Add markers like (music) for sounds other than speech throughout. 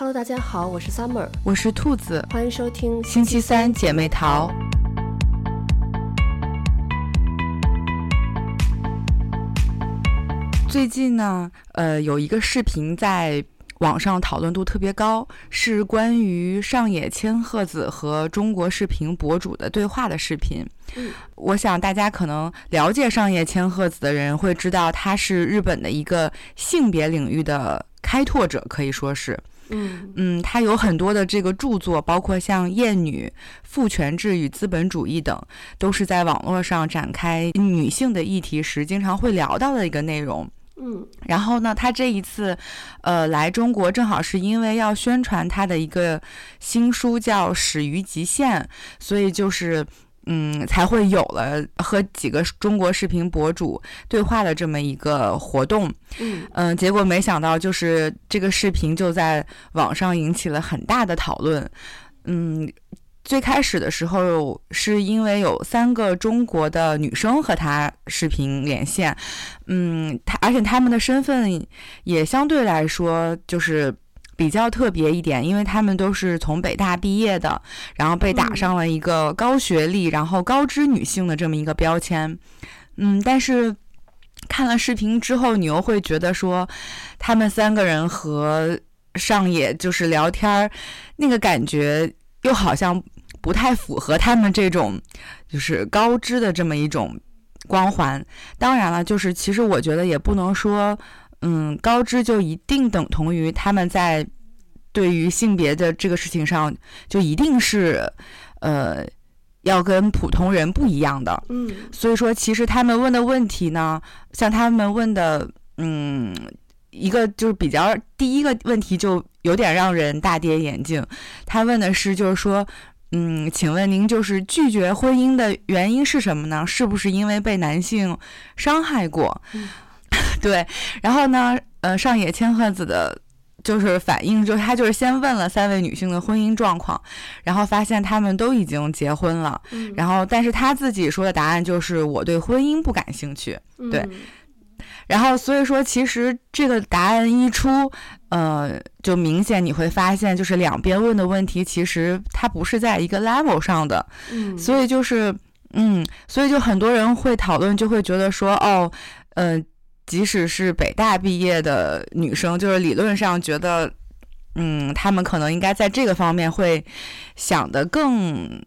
Hello，大家好，我是 Summer，我是兔子，欢迎收听星期三姐妹淘。最近呢，呃，有一个视频在网上讨论度特别高，是关于上野千鹤子和中国视频博主的对话的视频。嗯，我想大家可能了解上野千鹤子的人会知道，她是日本的一个性别领域的开拓者，可以说是。嗯嗯，他有很多的这个著作，包括像《厌女》《父权制与资本主义》等，都是在网络上展开女性的议题时经常会聊到的一个内容。嗯，然后呢，他这一次，呃，来中国正好是因为要宣传他的一个新书，叫《始于极限》，所以就是。嗯，才会有了和几个中国视频博主对话的这么一个活动。嗯嗯，结果没想到，就是这个视频就在网上引起了很大的讨论。嗯，最开始的时候是因为有三个中国的女生和他视频连线。嗯，他而且他们的身份也相对来说就是。比较特别一点，因为他们都是从北大毕业的，然后被打上了一个高学历、然后高知女性的这么一个标签。嗯，但是看了视频之后，你又会觉得说，他们三个人和上野就是聊天儿，那个感觉又好像不太符合他们这种就是高知的这么一种光环。当然了，就是其实我觉得也不能说。嗯，高知就一定等同于他们在对于性别的这个事情上就一定是呃要跟普通人不一样的。嗯，所以说其实他们问的问题呢，像他们问的，嗯，一个就是比较第一个问题就有点让人大跌眼镜。他问的是就是说，嗯，请问您就是拒绝婚姻的原因是什么呢？是不是因为被男性伤害过？嗯对，然后呢，呃，上野千鹤子的，就是反应，就是他就是先问了三位女性的婚姻状况，然后发现她们都已经结婚了，嗯、然后但是他自己说的答案就是我对婚姻不感兴趣，对，嗯、然后所以说其实这个答案一出，呃，就明显你会发现，就是两边问的问题其实它不是在一个 level 上的，嗯，所以就是，嗯，所以就很多人会讨论，就会觉得说，哦，嗯、呃。即使是北大毕业的女生，就是理论上觉得，嗯，她们可能应该在这个方面会想得更，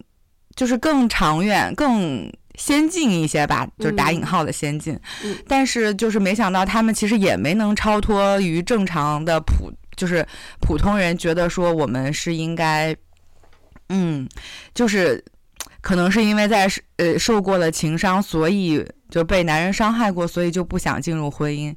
就是更长远、更先进一些吧，就是打引号的先进。嗯。但是就是没想到，她们其实也没能超脱于正常的普，就是普通人觉得说我们是应该，嗯，就是可能是因为在呃受过了情伤，所以。就被男人伤害过，所以就不想进入婚姻，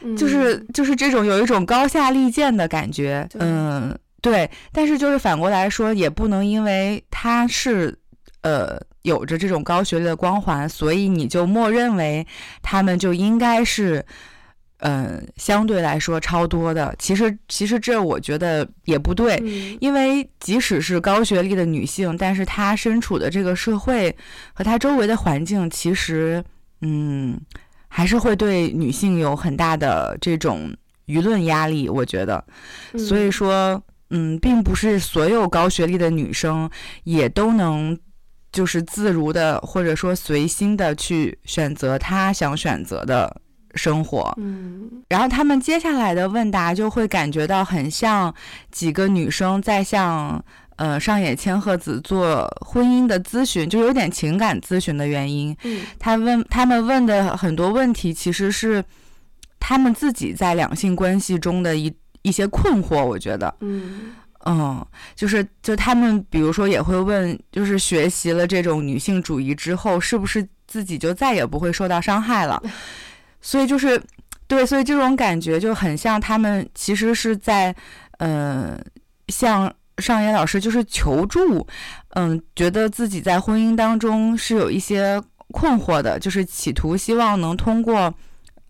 嗯、就是就是这种有一种高下立见的感觉，嗯，对。但是就是反过来说，也不能因为他是呃有着这种高学历的光环，所以你就默认为他们就应该是嗯、呃、相对来说超多的。其实其实这我觉得也不对，嗯、因为即使是高学历的女性，但是她身处的这个社会和她周围的环境，其实。嗯，还是会对女性有很大的这种舆论压力，我觉得。所以说，嗯，并不是所有高学历的女生也都能就是自如的，或者说随心的去选择她想选择的生活。嗯，然后他们接下来的问答就会感觉到很像几个女生在向。呃，上野千鹤子做婚姻的咨询，就有点情感咨询的原因。嗯，他问他们问的很多问题，其实是他们自己在两性关系中的一一些困惑。我觉得，嗯嗯，就是就他们比如说也会问，就是学习了这种女性主义之后，是不是自己就再也不会受到伤害了？(laughs) 所以就是对，所以这种感觉就很像他们其实是在，呃，向。上野老师就是求助，嗯，觉得自己在婚姻当中是有一些困惑的，就是企图希望能通过，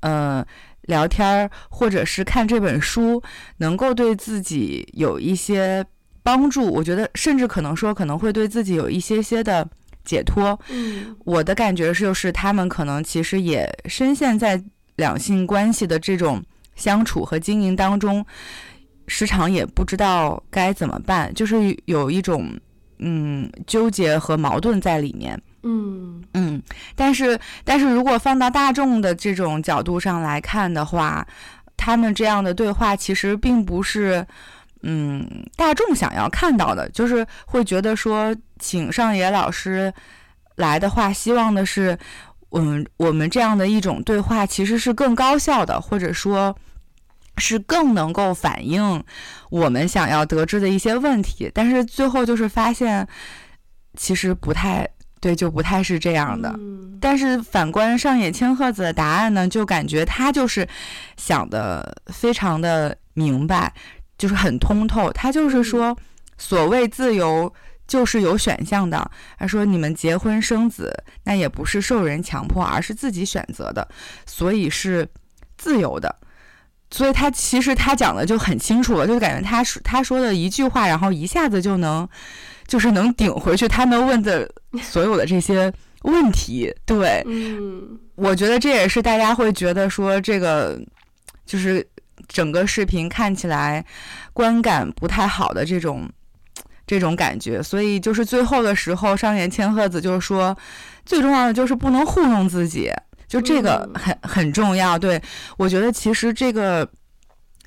呃，聊天儿或者是看这本书，能够对自己有一些帮助。我觉得甚至可能说可能会对自己有一些些的解脱。嗯，我的感觉就是他们可能其实也深陷在两性关系的这种相处和经营当中。时常也不知道该怎么办，就是有一种嗯纠结和矛盾在里面。嗯嗯，但是但是如果放到大众的这种角度上来看的话，他们这样的对话其实并不是嗯大众想要看到的，就是会觉得说请上野老师来的话，希望的是嗯我们这样的一种对话其实是更高效的，或者说是更能够反映我们想要得知的一些问题，但是最后就是发现其实不太。对，就不太是这样的。嗯、但是反观上野千鹤子的答案呢，就感觉他就是想的非常的明白，就是很通透。他就是说，所谓自由就是有选项的。他说，你们结婚生子，那也不是受人强迫，而是自己选择的，所以是自由的。所以他其实他讲的就很清楚了，就感觉他说他说的一句话，然后一下子就能。就是能顶回去他们问的所有的这些问题，对，嗯，我觉得这也是大家会觉得说这个就是整个视频看起来观感不太好的这种 (tsk) 这种感觉，所以就是最后的时候，上野千鹤子就是说，最重要的就是不能糊弄自己，就这个很很重要。对，我觉得其实这个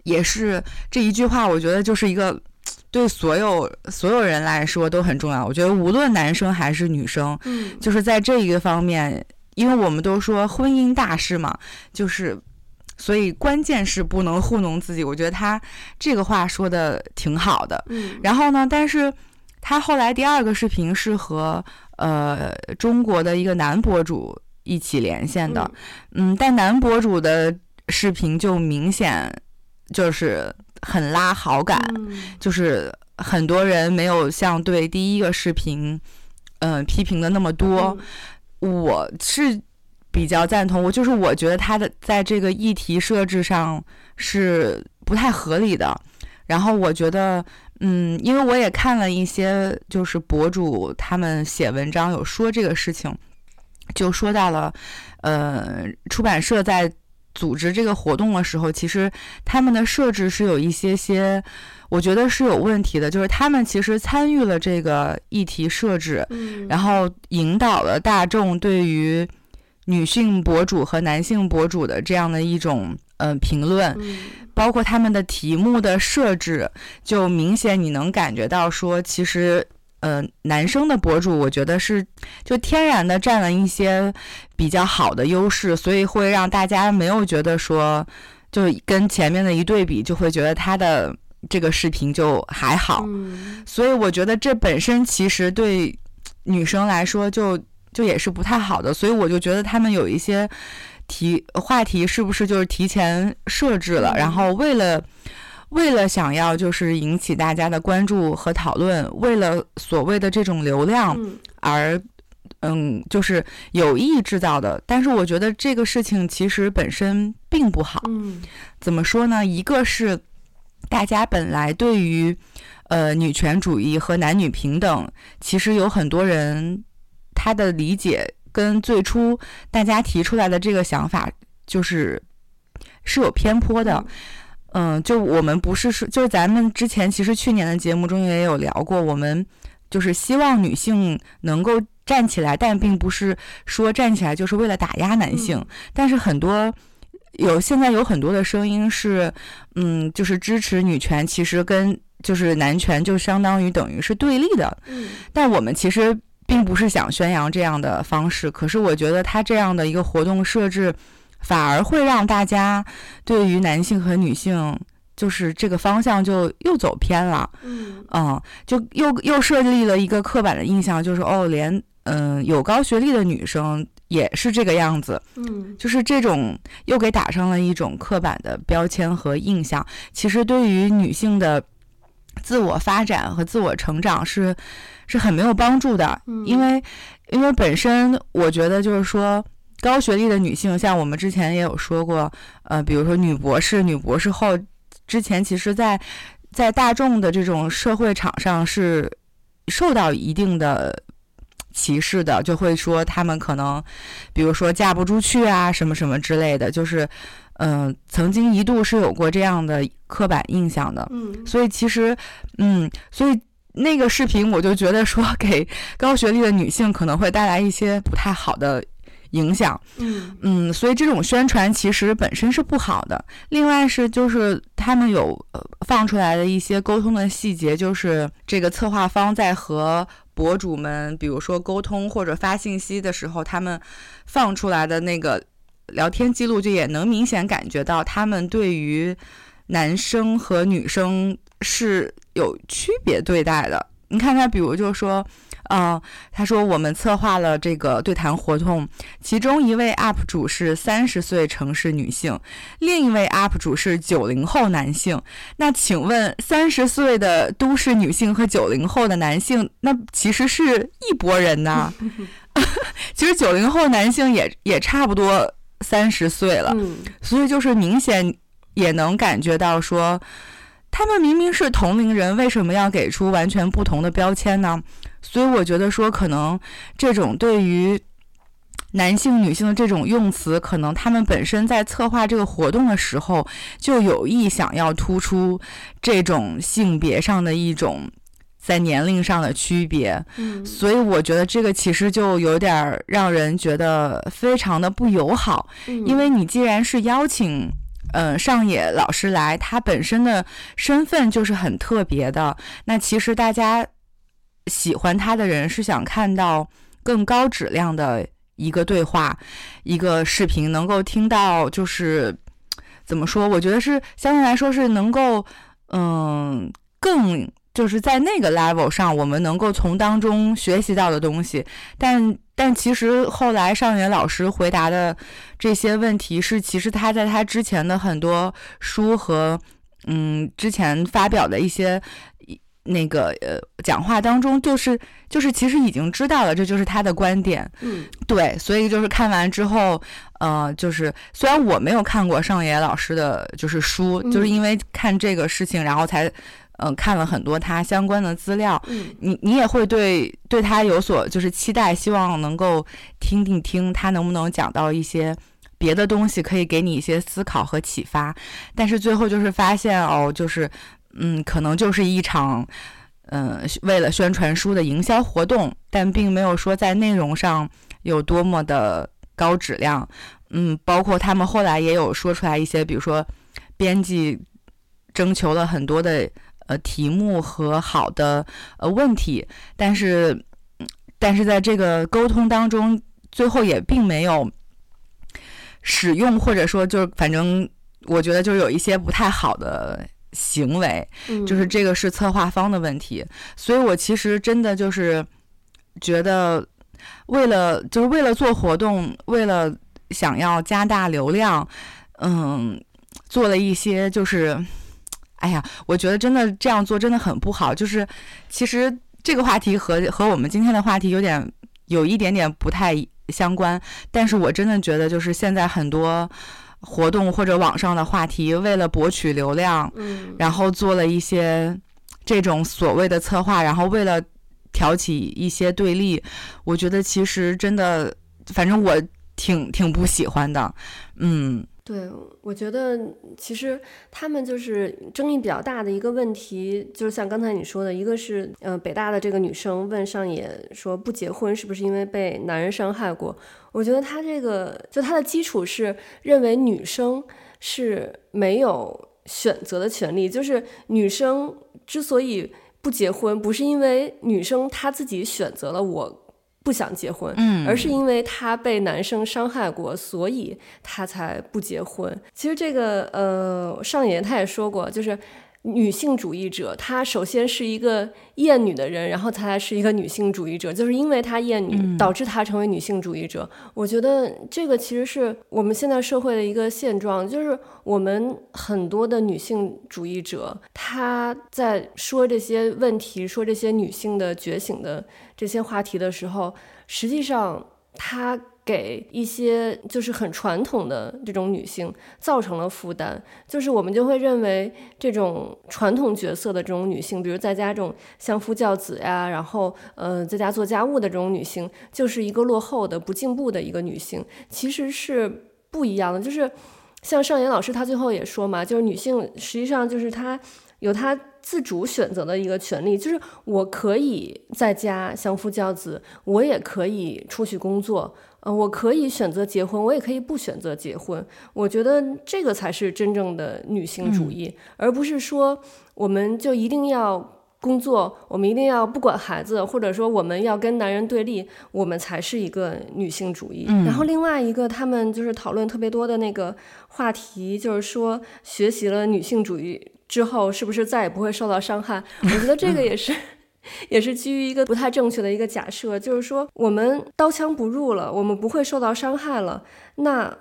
也是这一句话，我觉得就是一个。(tsk) 对所有所有人来说都很重要。我觉得无论男生还是女生，嗯，就是在这一个方面，因为我们都说婚姻大事嘛，就是所以关键是不能糊弄自己。我觉得他这个话说的挺好的。嗯，然后呢，但是他后来第二个视频是和呃中国的一个男博主一起连线的，嗯，但男博主的视频就明显就是。很拉好感，就是很多人没有像对第一个视频，嗯、呃，批评的那么多。我是比较赞同，我就是我觉得他的在这个议题设置上是不太合理的。然后我觉得，嗯，因为我也看了一些就是博主他们写文章有说这个事情，就说到了，呃，出版社在。组织这个活动的时候，其实他们的设置是有一些些，我觉得是有问题的。就是他们其实参与了这个议题设置，然后引导了大众对于女性博主和男性博主的这样的一种呃评论，包括他们的题目的设置，就明显你能感觉到说，其实。呃，男生的博主，我觉得是就天然的占了一些比较好的优势，所以会让大家没有觉得说，就跟前面的一对比，就会觉得他的这个视频就还好。嗯。所以我觉得这本身其实对女生来说就就也是不太好的，所以我就觉得他们有一些题话题是不是就是提前设置了，然后为了。为了想要就是引起大家的关注和讨论，为了所谓的这种流量而，嗯，就是有意制造的。但是我觉得这个事情其实本身并不好。嗯，怎么说呢？一个是大家本来对于呃女权主义和男女平等，其实有很多人他的理解跟最初大家提出来的这个想法就是是有偏颇的。嗯，就我们不是说，就是咱们之前其实去年的节目中也有聊过，我们就是希望女性能够站起来，但并不是说站起来就是为了打压男性。嗯、但是很多有现在有很多的声音是，嗯，就是支持女权，其实跟就是男权就相当于等于是对立的。嗯，但我们其实并不是想宣扬这样的方式。可是我觉得他这样的一个活动设置。反而会让大家对于男性和女性，就是这个方向就又走偏了。嗯，嗯，就又又设立了一个刻板的印象，就是哦，连嗯、呃、有高学历的女生也是这个样子。嗯，就是这种又给打上了一种刻板的标签和印象。其实对于女性的自我发展和自我成长是是很没有帮助的。嗯，因为因为本身我觉得就是说。高学历的女性，像我们之前也有说过，呃，比如说女博士、女博士后，之前其实在在大众的这种社会场上是受到一定的歧视的，就会说她们可能，比如说嫁不出去啊，什么什么之类的，就是，嗯、呃，曾经一度是有过这样的刻板印象的。嗯，所以其实，嗯，所以那个视频我就觉得说，给高学历的女性可能会带来一些不太好的影响。嗯嗯，所以这种宣传其实本身是不好的。另外是就是他们有放出来的一些沟通的细节，就是这个策划方在和博主们，比如说沟通或者发信息的时候，他们放出来的那个。聊天记录就也能明显感觉到，他们对于男生和女生是有区别对待的。你看他，比如就说，嗯、呃，他说我们策划了这个对谈活动，其中一位 UP 主是三十岁城市女性，另一位 UP 主是九零后男性。那请问，三十岁的都市女性和九零后的男性，那其实是一拨人呢？(laughs) 其实九零后男性也也差不多。三十岁了，所以就是明显也能感觉到说，他们明明是同龄人，为什么要给出完全不同的标签呢？所以我觉得说，可能这种对于男性、女性的这种用词，可能他们本身在策划这个活动的时候，就有意想要突出这种性别上的一种。在年龄上的区别，嗯，所以我觉得这个其实就有点让人觉得非常的不友好，嗯，因为你既然是邀请，嗯，上野老师来，他本身的身份就是很特别的，那其实大家喜欢他的人是想看到更高质量的一个对话，一个视频，能够听到就是怎么说？我觉得是相对来说是能够，嗯，更。就是在那个 level 上，我们能够从当中学习到的东西，但但其实后来上野老师回答的这些问题是，其实他在他之前的很多书和嗯之前发表的一些那个呃讲话当中，就是就是其实已经知道了，这就是他的观点。嗯，对，所以就是看完之后，呃，就是虽然我没有看过上野老师的就是书，就是因为看这个事情，然后才。嗯，看了很多他相关的资料，嗯，你你也会对对他有所就是期待，希望能够听听听他能不能讲到一些别的东西，可以给你一些思考和启发。但是最后就是发现哦，就是嗯，可能就是一场嗯为了宣传书的营销活动，但并没有说在内容上有多么的高质量。嗯，包括他们后来也有说出来一些，比如说编辑征求了很多的。呃，题目和好的呃问题，但是，但是在这个沟通当中，最后也并没有使用，或者说就是反正我觉得就是有一些不太好的行为，嗯，就是这个是策划方的问题。所以我其实真的就是觉得，为了就是为了做活动，为了想要加大流量，嗯，做了一些就是。哎呀，我觉得真的这样做真的很不好。就是，其实这个话题和和我们今天的话题有点有一点点不太相关。但是我真的觉得，就是现在很多活动或者网上的话题，为了博取流量，嗯，然后做了一些这种所谓的策划，然后为了挑起一些对立，我觉得其实真的，反正我挺挺不喜欢的，嗯。对，我觉得其实他们就是争议比较大的一个问题，就是像刚才你说的，一个是，呃，北大的这个女生问上野说不结婚是不是因为被男人伤害过？我觉得他这个就他的基础是认为女生是没有选择的权利，就是女生之所以不结婚，不是因为女生她自己选择了我。不想结婚，嗯，而是因为她被男生伤害过，所以她才不结婚。其实这个，呃，上野他也说过，就是。女性主义者，她首先是一个厌女的人，然后她才是一个女性主义者。就是因为她厌女，导致她成为女性主义者。嗯。我觉得这个其实是我们现在社会的一个现状，就是我们很多的女性主义者，她在说这些问题、说这些女性的觉醒的这些话题的时候，实际上她。给一些就是很传统的这种女性造成了负担，就是我们就会认为这种传统角色的这种女性，比如在家这种相夫教子呀，然后呃在家做家务的这种女性，就是一个落后的、不进步的一个女性，其实是不一样的。就是像上野老师他最后也说嘛，就是女性实际上就是她有她自主选择的一个权利，就是我可以在家相夫教子，我也可以出去工作。呃，我可以选择结婚，我也可以不选择结婚。我觉得这个才是真正的女性主义，嗯、而不是说我们就一定要工作，我们一定要不管孩子，或者说我们要跟男人对立，我们才是一个女性主义。嗯、然后另外一个，他们就是讨论特别多的那个话题，就是说学习了女性主义之后，是不是再也不会受到伤害？我觉得这个也是。也是基于一个不太正确的一个假设，就是说我们刀枪不入了，我们不会受到伤害了，那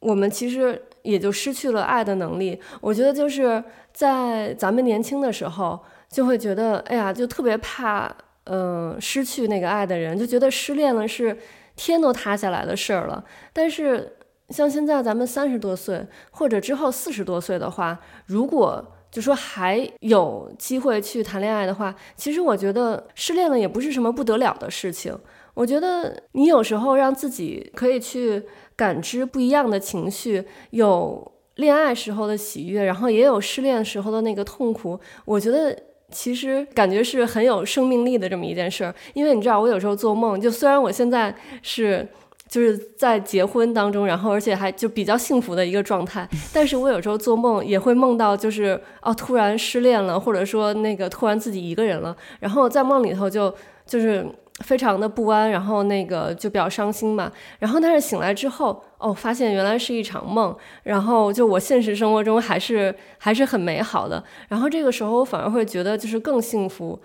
我们其实也就失去了爱的能力。我觉得就是在咱们年轻的时候，就会觉得，哎呀，就特别怕，嗯、呃，失去那个爱的人，就觉得失恋了是天都塌下来的事儿了。但是像现在咱们三十多岁，或者之后四十多岁的话，如果就说还有机会去谈恋爱的话，其实我觉得失恋了也不是什么不得了的事情。我觉得你有时候让自己可以去感知不一样的情绪，有恋爱时候的喜悦，然后也有失恋时候的那个痛苦。我觉得其实感觉是很有生命力的这么一件事儿。因为你知道，我有时候做梦，就虽然我现在是。就是在结婚当中，然后而且还就比较幸福的一个状态。但是我有时候做梦也会梦到，就是哦，突然失恋了，或者说那个突然自己一个人了，然后在梦里头就就是非常的不安，然后那个就比较伤心嘛。然后但是醒来之后，哦，发现原来是一场梦，然后就我现实生活中还是还是很美好的。然后这个时候我反而会觉得就是更幸福。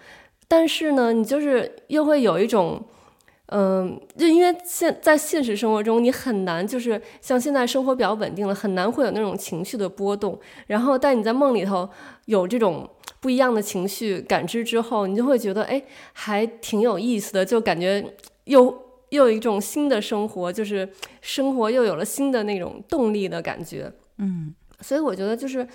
但是呢，你就是又会有一种。嗯，就因为现在现实生活中，你很难就是像现在生活比较稳定了，很难会有那种情绪的波动。然后，但你在梦里头有这种不一样的情绪感知之后，你就会觉得，哎，还挺有意思的，就感觉又又有一种新的生活，就是生活又有了新的那种动力的感觉。嗯，所以我觉得就是。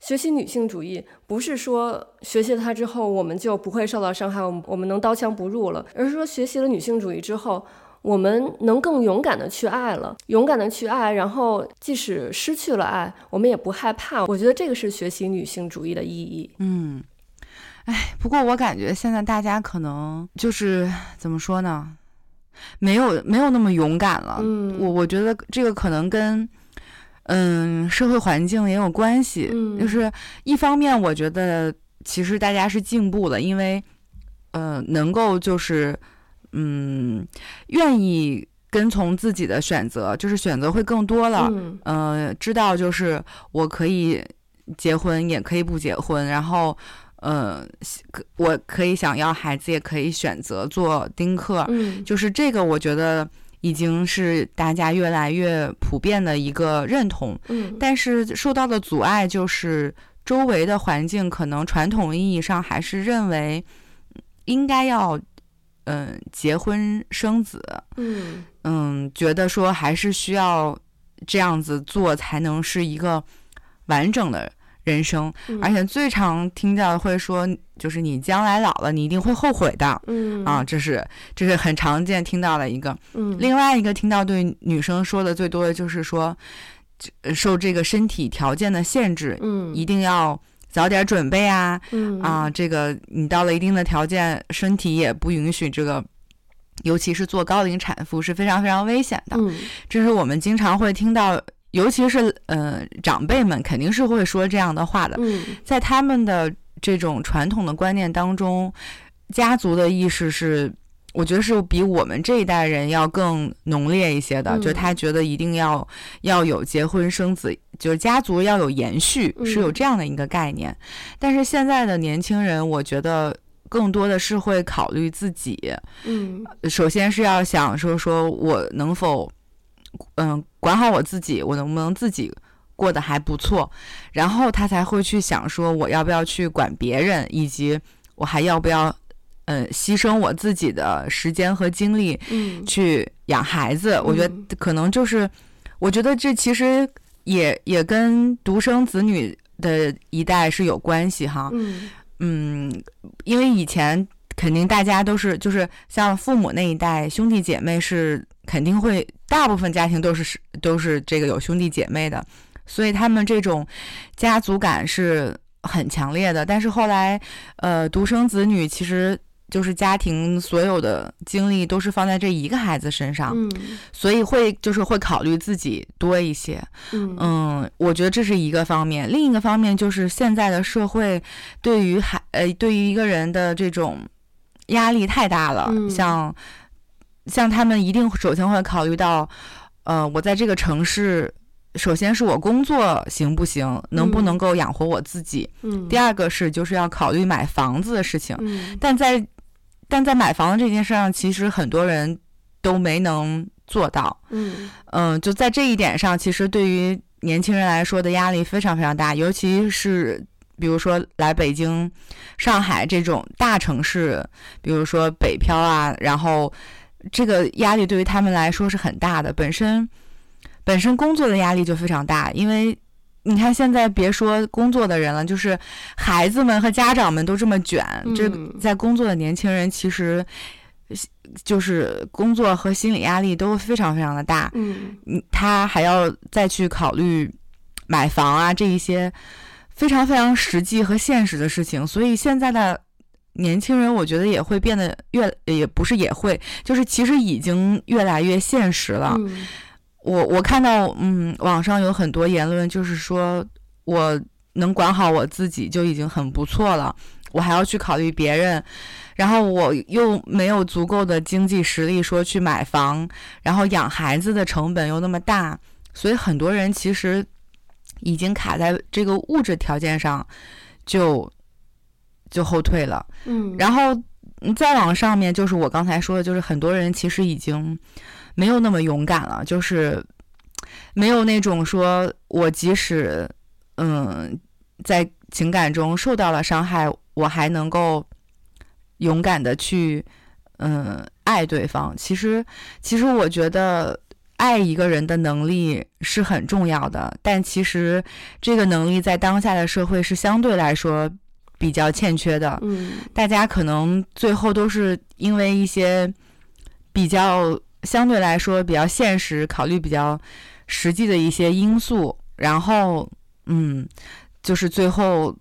学习女性主义不是说学习了它之后我们就不会受到伤害，我们我们能刀枪不入了，而是说学习了女性主义之后，我们能更勇敢的去爱了，勇敢的去爱，然后即使失去了爱，我们也不害怕。我觉得这个是学习女性主义的意义。嗯，哎，不过我感觉现在大家可能就是怎么说呢，没有没有那么勇敢了。嗯，我我觉得这个可能跟。嗯，社会环境也有关系。嗯，就是一方面，我觉得其实大家是进步了，因为，呃，能够就是，嗯，愿意跟从自己的选择，就是选择会更多了。嗯，呃，知道就是我可以结婚，也可以不结婚，然后，呃，我可以想要孩子，也可以选择做丁克。嗯，就是这个，我觉得。已经是大家越来越普遍的一个认同，嗯，但是受到的阻碍就是周围的环境可能传统意义上还是认为应该要，嗯、呃，结婚生子，嗯。嗯，觉得说还是需要这样子做才能是一个完整的。人生，而且最常听到的会说，就是你将来老了，你一定会后悔的。嗯啊，这是这是很常见听到的一个。嗯，另外一个听到对女生说的最多的就是说，受这个身体条件的限制，嗯，一定要早点准备啊。嗯啊，这个你到了一定的条件，身体也不允许这个，尤其是做高龄产妇是非常非常危险的。嗯，这是我们经常会听到。尤其是呃长辈们肯定是会说这样的话的，嗯，在他们的这种传统的观念当中，家族的意识是，我觉得是比我们这一代人要更浓烈一些的，嗯，就他觉得一定要要有结婚生子，就是家族要有延续，是有这样的一个概念。嗯，但是现在的年轻人，我觉得更多的是会考虑自己，嗯，首先是要想说说我能否。嗯，管好我自己，我能不能自己过得还不错，然后他才会去想说我要不要去管别人，以及我还要不要，嗯，牺牲我自己的时间和精力，嗯，去养孩子。嗯。我觉得可能就是，我觉得这其实也也跟独生子女的一代是有关系哈。嗯，嗯，因为以前肯定大家都是就是像父母那一代兄弟姐妹是肯定会。大部分家庭都是是都是这个有兄弟姐妹的，所以他们这种家族感是很强烈的。但是后来，呃，独生子女其实就是家庭所有的精力都是放在这一个孩子身上，嗯，所以会就是会考虑自己多一些。嗯，嗯，我觉得这是一个方面。另一个方面就是现在的社会对于孩呃对于一个人的这种压力太大了，嗯，像像他们一定首先会考虑到。呃，我在这个城市，首先是我工作行不行，能不能够养活我自己。嗯。第二个是就是要考虑买房子的事情。嗯。但在但在买房子这件事上，其实很多人都没能做到。嗯。嗯、呃，就在这一点上，其实对于年轻人来说的压力非常非常大，尤其是比如说来北京、上海这种大城市，比如说北漂啊，然后。这个压力对于他们来说是很大的，本身本身工作的压力就非常大，因为你看现在别说工作的人了，就是孩子们和家长们都这么卷，嗯、这在工作的年轻人其实就是工作和心理压力都非常非常的大。嗯，他还要再去考虑买房啊这一些非常非常实际和现实的事情，所以现在的。年轻人，我觉得也会变得越，也不是也会，就是其实已经越来越现实了。嗯、我我看到，嗯，网上有很多言论，就是说我能管好我自己就已经很不错了，我还要去考虑别人，然后我又没有足够的经济实力说去买房，然后养孩子的成本又那么大，所以很多人其实已经卡在这个物质条件上，就。就后退了，嗯，然后再往上面就是我刚才说的，就是很多人其实已经没有那么勇敢了，就是没有那种说我即使嗯在情感中受到了伤害，我还能够勇敢的去嗯爱对方。其实，其实我觉得爱一个人的能力是很重要的，但其实这个能力在当下的社会是相对来说。比较欠缺的，嗯，大家可能最后都是因为一些比较相对来说比较现实、考虑比较实际的一些因素，然后嗯，就是最后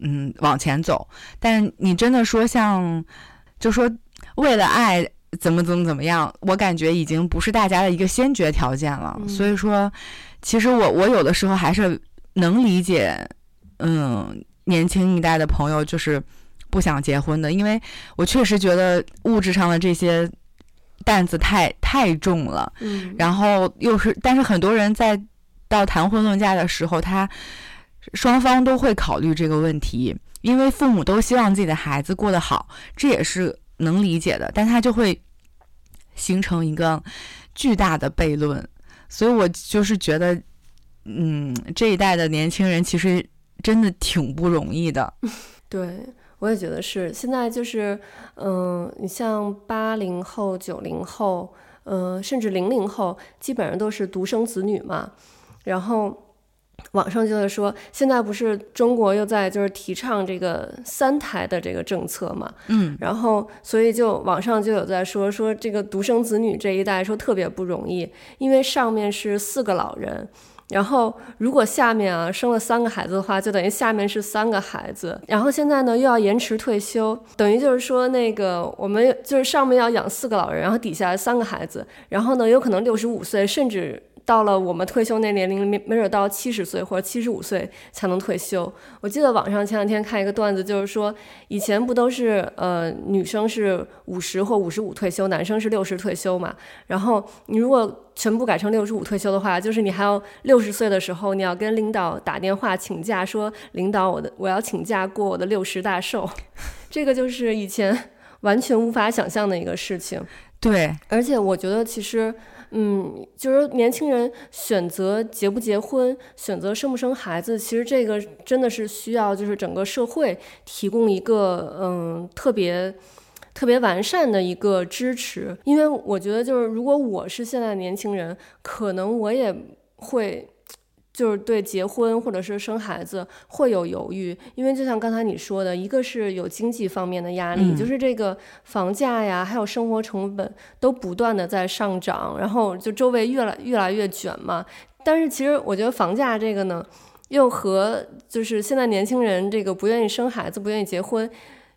嗯往前走。但你真的说像，就说为了爱怎么怎么怎么样，我感觉已经不是大家的一个先决条件了。嗯，所以说，其实我我有的时候还是能理解，嗯。年轻一代的朋友就是不想结婚的，因为我确实觉得物质上的这些担子太太重了。嗯，然后又是，但是很多人在到谈婚论嫁的时候，他双方都会考虑这个问题，因为父母都希望自己的孩子过得好，这也是能理解的。但他就会形成一个巨大的悖论，所以我就是觉得，嗯，这一代的年轻人其实。真的挺不容易的，(laughs) 对，我也觉得是。现在就是，嗯、呃，你像八零后、九零后，嗯、呃，甚至零零后，基本上都是独生子女嘛。然后网上就在说，现在不是中国又在就是提倡这个三胎的这个政策嘛，嗯，然后所以就网上就有在说说这个独生子女这一代说特别不容易，因为上面是四个老人。然后，如果下面啊生了三个孩子的话，就等于下面是三个孩子。然后现在呢又要延迟退休，等于就是说那个我们就是上面要养四个老人，然后底下三个孩子，然后呢有可能六十五岁甚至。到了我们退休那年龄，没没准到七十岁或者七十五岁才能退休。我记得网上前两天看一个段子，就是说以前不都是呃女生是五十或五十五退休，男生是六十退休嘛？然后你如果全部改成六十五退休的话，就是你还要六十岁的时候，你要跟领导打电话请假，说领导我的我要请假过我的六十大寿。(laughs) 这个就是以前完全无法想象的一个事情。对，而且我觉得其实。嗯，就是年轻人选择结不结婚，选择生不生孩子，其实这个真的是需要就是整个社会提供一个嗯特别特别完善的一个支持，因为我觉得就是如果我是现在的年轻人，可能我也会。就是对结婚或者是生孩子会有犹豫，因为就像刚才你说的，一个是有经济方面的压力，嗯、就是这个房价呀，还有生活成本都不断的在上涨，然后就周围越来越来越卷嘛。但是其实我觉得房价这个呢，又和就是现在年轻人这个不愿意生孩子、不愿意结婚，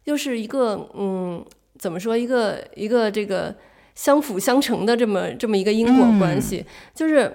又是一个嗯，怎么说一个一个这个相辅相成的这么这么一个因果关系，嗯、就是。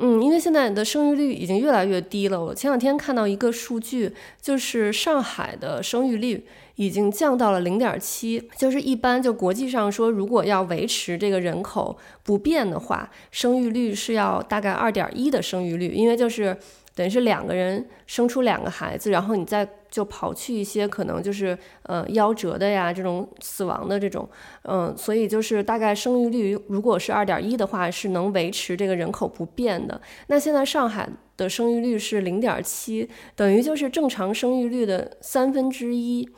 嗯，因为现在的生育率已经越来越低了。我前两天看到一个数据，就是上海的生育率已经降到了零点七。就是一般就国际上说，如果要维持这个人口不变的话，生育率是要大概二点一的生育率，因为就是。等于是两个人生出两个孩子，然后你再就刨去一些可能就是呃夭折的呀这种死亡的这种，嗯、所以就是大概生育率如果是二点一的话，是能维持这个人口不变的。那现在上海的生育率是零点七，等于就是正常生育率的三分之一。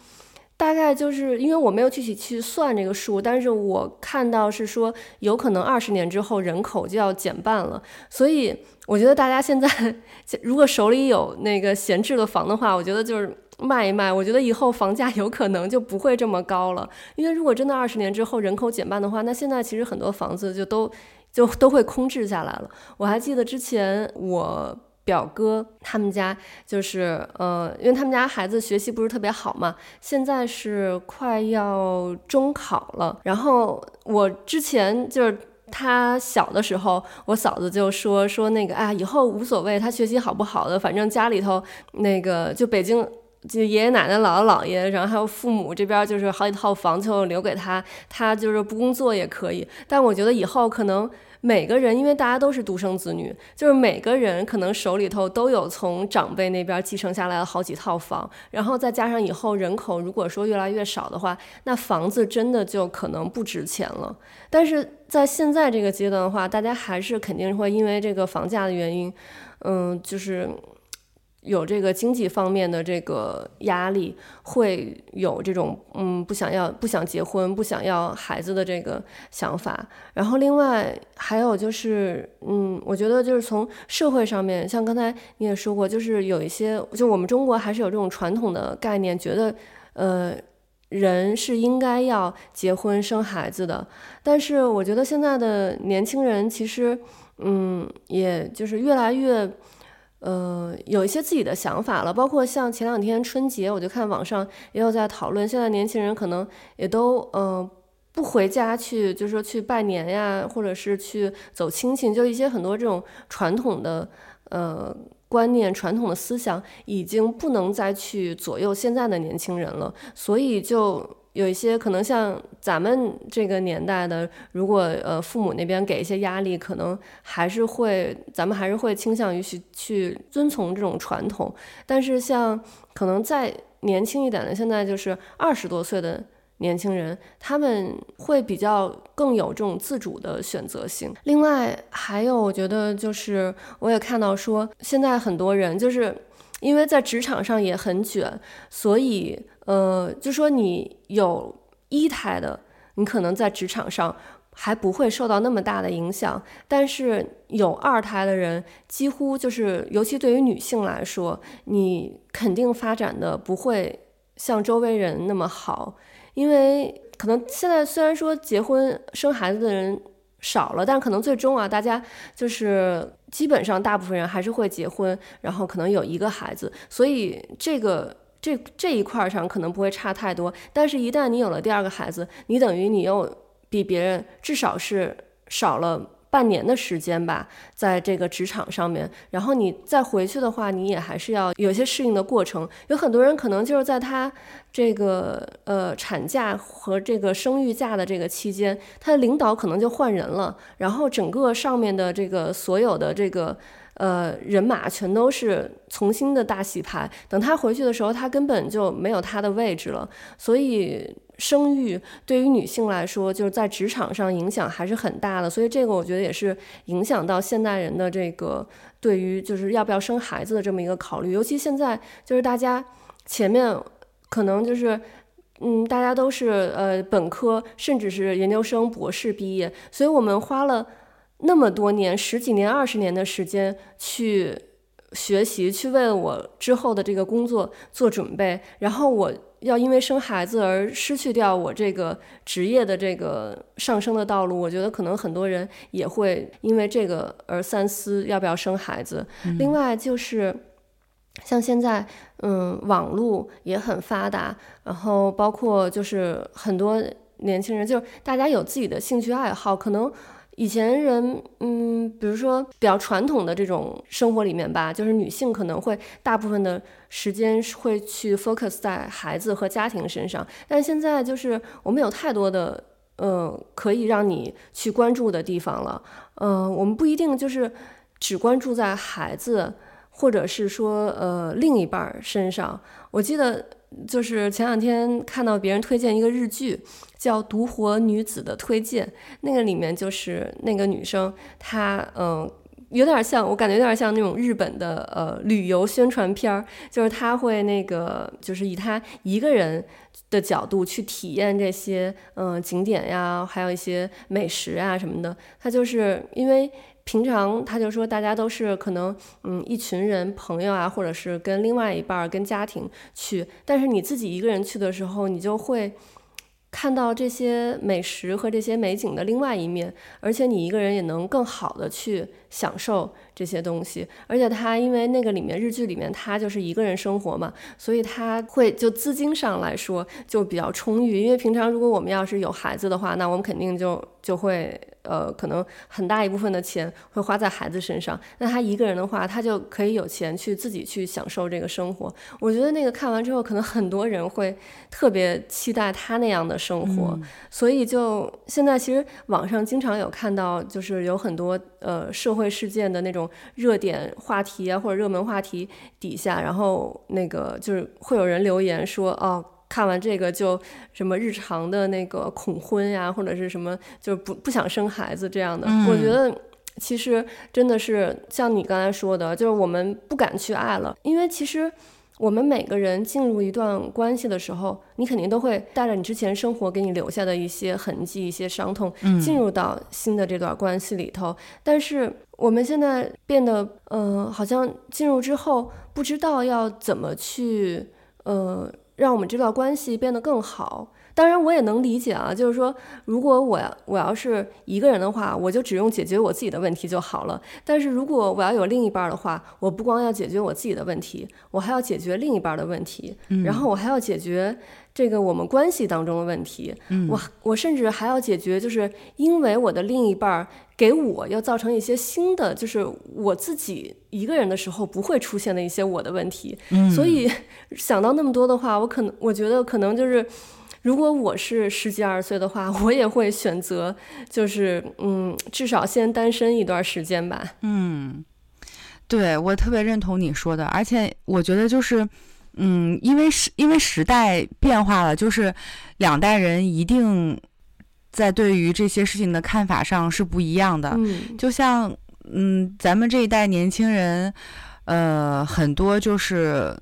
大概就是因为我没有具体去算这个数，但是我看到是说有可能二十年之后人口就要减半了，所以我觉得大家现在如果手里有那个闲置的房的话，我觉得就是卖一卖，我觉得以后房价有可能就不会这么高了。因为如果真的二十年之后人口减半的话，那现在其实很多房子就都就都会空置下来了。我还记得之前我。表哥他们家就是呃，因为他们家孩子学习不是特别好嘛，现在是快要中考了。然后我之前就是他小的时候，我嫂子就说说那个啊，以后无所谓他学习好不好的，反正家里头那个就北京就爷爷奶奶姥姥姥爷，然后还有父母这边就是好几套房就留给他，他就是不工作也可以。但我觉得以后可能。每个人，因为大家都是独生子女，就是每个人可能手里头都有从长辈那边继承下来的好几套房，然后再加上以后人口如果说越来越少的话，那房子真的就可能不值钱了。但是在现在这个阶段的话，大家还是肯定会因为这个房价的原因，嗯，就是。有这个经济方面的这个压力，会有这种嗯不想要、不想结婚、不想要孩子的这个想法。然后另外还有就是嗯，我觉得就是从社会上面，像刚才你也说过，就是有一些就我们中国还是有这种传统的概念，觉得呃人是应该要结婚生孩子的。但是我觉得现在的年轻人其实嗯，也就是越来越。呃，有一些自己的想法了，包括像前两天春节，我就看网上也有在讨论，现在年轻人可能也都呃不回家去，就是说去拜年呀，或者是去走亲戚，就一些很多这种传统的呃观念、传统的思想，已经不能再去左右现在的年轻人了，所以就。有一些可能像咱们这个年代的，如果呃父母那边给一些压力，可能还是会，咱们还是会倾向于去去遵从这种传统。但是像可能再年轻一点的，现在就是二十多岁的年轻人，他们会比较更有这种自主的选择性。另外还有，我觉得就是我也看到说，现在很多人就是因为在职场上也很卷，所以。呃，就说你有一胎的，你可能在职场上还不会受到那么大的影响，但是有二胎的人，几乎就是，尤其对于女性来说，你肯定发展的不会像周围人那么好，因为可能现在虽然说结婚生孩子的人少了，但可能最终啊，大家就是基本上大部分人还是会结婚，然后可能有一个孩子，所以这个。这这一块上可能不会差太多，但是，一旦你有了第二个孩子，你等于你又比别人至少是少了半年的时间吧，在这个职场上面，然后你再回去的话，你也还是要有些适应的过程。有很多人可能就是在他这个呃产假和这个生育假的这个期间，他的领导可能就换人了，然后整个上面的这个所有的这个。呃，人马全都是重新的大洗牌。等他回去的时候，他根本就没有他的位置了。所以，生育对于女性来说，就是在职场上影响还是很大的。所以，这个我觉得也是影响到现代人的这个对于就是要不要生孩子的这么一个考虑。尤其现在，就是大家前面可能就是，嗯，大家都是呃本科，甚至是研究生、博士毕业，所以我们花了。那么多年，十几年、二十年的时间去学习，去为了我之后的这个工作做准备。然后我要因为生孩子而失去掉我这个职业的这个上升的道路，我觉得可能很多人也会因为这个而三思要不要生孩子。另外就是像现在，嗯，网络也很发达，然后包括就是很多年轻人，就是大家有自己的兴趣爱好，可能。以前人，嗯，比如说比较传统的这种生活里面吧，就是女性可能会大部分的时间会去 focus 在孩子和家庭身上，但现在就是我们有太多的，呃，可以让你去关注的地方了，嗯、我们不一定就是只关注在孩子，或者是说，呃，另一半身上。我记得。就是前两天看到别人推荐一个日剧，叫《独活女子的推荐》，那个里面就是那个女生，她嗯、有点像，我感觉有点像那种日本的呃旅游宣传片儿，就是她会那个，就是以她一个人的角度去体验这些嗯、景点呀，还有一些美食啊什么的，她就是因为。平常他就说，大家都是可能，嗯，一群人朋友啊，或者是跟另外一半儿跟家庭去，但是你自己一个人去的时候，你就会看到这些美食和这些美景的另外一面，而且你一个人也能更好的去享受这些东西。而且他因为那个里面日剧里面他就是一个人生活嘛，所以他会就资金上来说就比较充裕。因为平常如果我们要是有孩子的话，那我们肯定就就会。呃，可能很大一部分的钱会花在孩子身上。那他一个人的话，他就可以有钱去自己去享受这个生活。我觉得那个看完之后，可能很多人会特别期待他那样的生活。嗯、所以就现在，其实网上经常有看到，就是有很多呃社会事件的那种热点话题啊，或者热门话题底下，然后那个就是会有人留言说，哦。看完这个就什么日常的那个恐婚呀，或者是什么就是不不想生孩子这样的。嗯。我觉得其实真的是像你刚才说的，就是我们不敢去爱了，因为其实我们每个人进入一段关系的时候，你肯定都会带着你之前生活给你留下的一些痕迹、一些伤痛，进入到新的这段关系里头。但是我们现在变得，嗯、呃，好像进入之后不知道要怎么去，呃。让我们这段关系变得更好。当然，我也能理解啊，就是说，如果我要我要是一个人的话，我就只用解决我自己的问题就好了。但是如果我要有另一半的话，我不光要解决我自己的问题，我还要解决另一半的问题，嗯，然后我还要解决这个我们关系当中的问题。嗯，我我甚至还要解决，就是因为我的另一半给我要造成一些新的，就是我自己一个人的时候不会出现的一些我的问题。嗯，所以想到那么多的话，我可能我觉得可能就是。如果我是十几二十岁的话，我也会选择，就是嗯，至少先单身一段时间吧。嗯，对，我特别认同你说的，而且我觉得就是，嗯，因为时因为时代变化了，就是两代人一定在对于这些事情的看法上是不一样的。嗯，就像嗯，咱们这一代年轻人，呃，很多就是。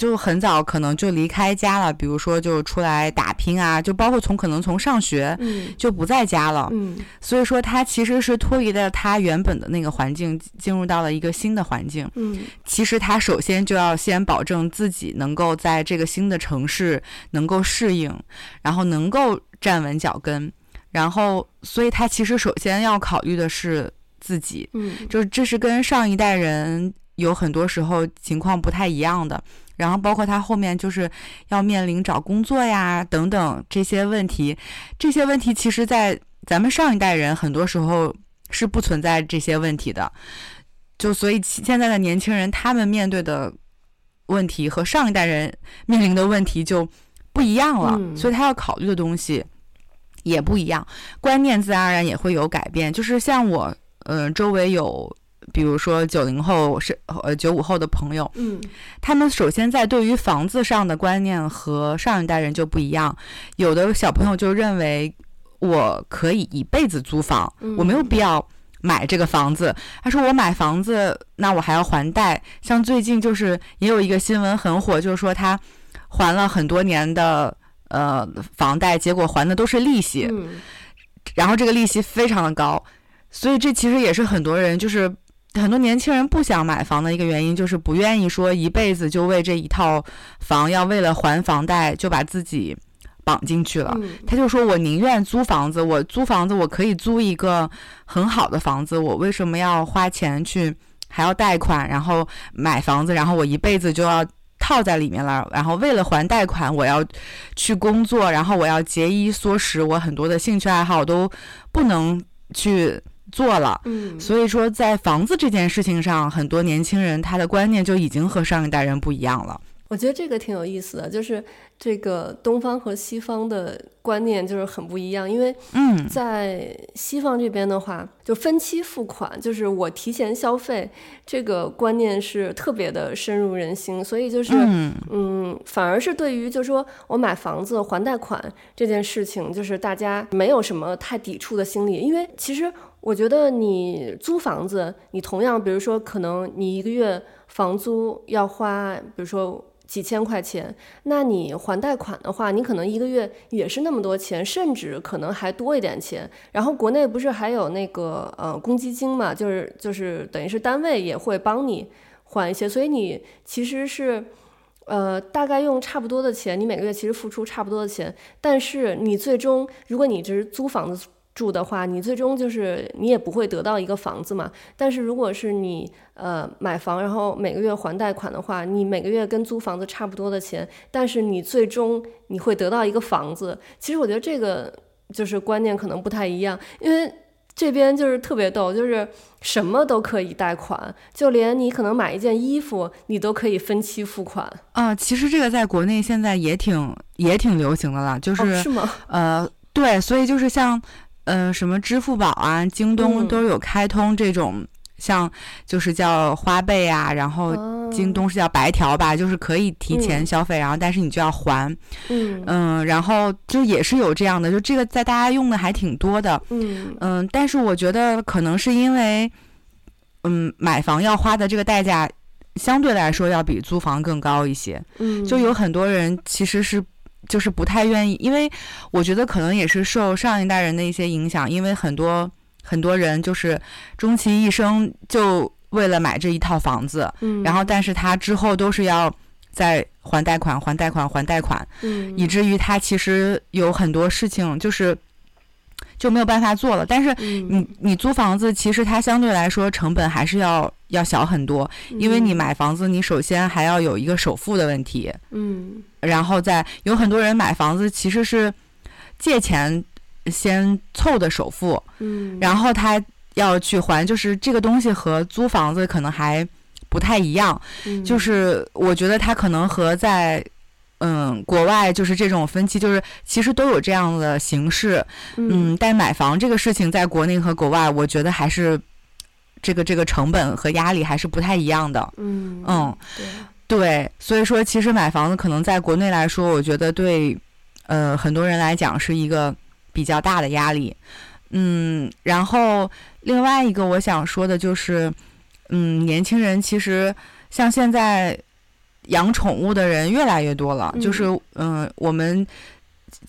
就很早可能就离开家了，比如说就出来打拼啊，就包括从可能从上学，就不在家了。嗯，所以说他其实是脱离了他原本的那个环境，进入到了一个新的环境。嗯，其实他首先就要先保证自己能够在这个新的城市能够适应，然后能够站稳脚跟，然后所以他其实首先要考虑的是自己。嗯，就是这是跟上一代人有很多时候情况不太一样的。然后包括他后面就是要面临找工作呀等等这些问题，这些问题其实，在咱们上一代人很多时候是不存在这些问题的，就所以现在的年轻人他们面对的问题和上一代人面临的问题就不一样了，嗯，所以他要考虑的东西也不一样，观念自然而然也会有改变。就是像我，嗯，呃，周围有。比如说九零后是呃九五后的朋友，嗯，他们首先在对于房子上的观念和上一代人就不一样。有的小朋友就认为我可以一辈子租房，我没有必要买这个房子。他说我买房子，那我还要还贷。像最近就是也有一个新闻很火，就是说他还了很多年的呃房贷，结果还的都是利息，嗯然后这个利息非常的高，所以这其实也是很多人就是。很多年轻人不想买房的一个原因，就是不愿意说一辈子就为这一套房，要为了还房贷就把自己绑进去了。嗯、他就说：“我宁愿租房子，我租房子我可以租一个很好的房子，我为什么要花钱去还要贷款，然后买房子，然后我一辈子就要套在里面了？然后为了还贷款，我要去工作，然后我要节衣缩食，我很多的兴趣爱好都不能去。”做了，嗯，所以说在房子这件事情上，很多年轻人他的观念就已经和上一代人不一样了。我觉得这个挺有意思的，就是这个东方和西方的观念就是很不一样。因为，嗯，在西方这边的话，就分期付款，就是我提前消费，这个观念是特别的深入人心。所以就是，嗯，嗯，反而是对于就是说我买房子还贷款这件事情，就是大家没有什么太抵触的心理，因为其实。我觉得你租房子，你同样，比如说，可能你一个月房租要花，比如说几千块钱，那你还贷款的话，你可能一个月也是那么多钱，甚至可能还多一点钱。然后国内不是还有那个呃公积金嘛，就是就是等于是单位也会帮你还一些，所以你其实是呃大概用差不多的钱，你每个月其实付出差不多的钱，但是你最终如果你只是租房子。住的话，你最终就是你也不会得到一个房子嘛。但是如果是你呃买房，然后每个月还贷款的话，你每个月跟租房子差不多的钱，但是你最终你会得到一个房子。其实我觉得这个就是观念可能不太一样，因为这边就是特别逗，就是什么都可以贷款，就连你可能买一件衣服，你都可以分期付款。啊、呃，其实这个在国内现在也挺也挺流行的了，就是、哦、是吗？呃，对，所以就是像。嗯、呃，什么支付宝啊、京东都有开通这种，嗯、像就是叫花呗啊，然后京东是叫白条吧，哦、就是可以提前消费，嗯、然后但是你就要还。嗯嗯，然后就也是有这样的，就这个在大家用的还挺多的。嗯嗯，但是我觉得可能是因为，嗯，买房要花的这个代价相对来说要比租房更高一些。嗯，就有很多人其实是。就是不太愿意，因为我觉得可能也是受上一代人的一些影响，因为很多很多人就是终其一生就为了买这一套房子，嗯，然后但是他之后都是要再还贷款、还贷款、还贷款，嗯，以至于他其实有很多事情就是就没有办法做了。但是你你租房子，其实它相对来说成本还是要要小很多，因为你买房子，你首先还要有一个首付的问题，嗯。然后再有很多人买房子，其实是借钱先凑的首付，嗯，然后他要去还，就是这个东西和租房子可能还不太一样，嗯，就是我觉得他可能和在嗯国外就是这种分期，就是其实都有这样的形式，嗯，但买房这个事情在国内和国外，我觉得还是这个这个成本和压力还是不太一样的，嗯嗯，对。对，所以说其实买房子可能在国内来说，我觉得对，呃，很多人来讲是一个比较大的压力。嗯，然后另外一个我想说的就是，嗯，年轻人其实像现在养宠物的人越来越多了，嗯、就是嗯、呃，我们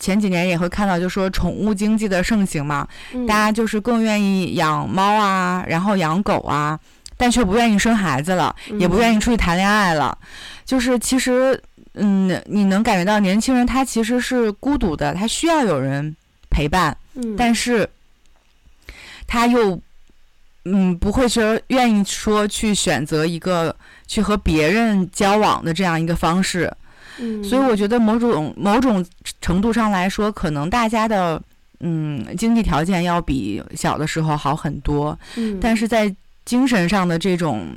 前几年也会看到，就说宠物经济的盛行嘛，嗯、大家就是更愿意养猫啊，然后养狗啊。但却不愿意生孩子了，也不愿意出去谈恋爱了，嗯、就是其实，嗯，你能感觉到年轻人他其实是孤独的，他需要有人陪伴，嗯、但是他又，嗯，不会说愿意说去选择一个去和别人交往的这样一个方式，嗯、所以我觉得某种某种程度上来说，可能大家的嗯经济条件要比小的时候好很多，嗯、但是在精神上的这种，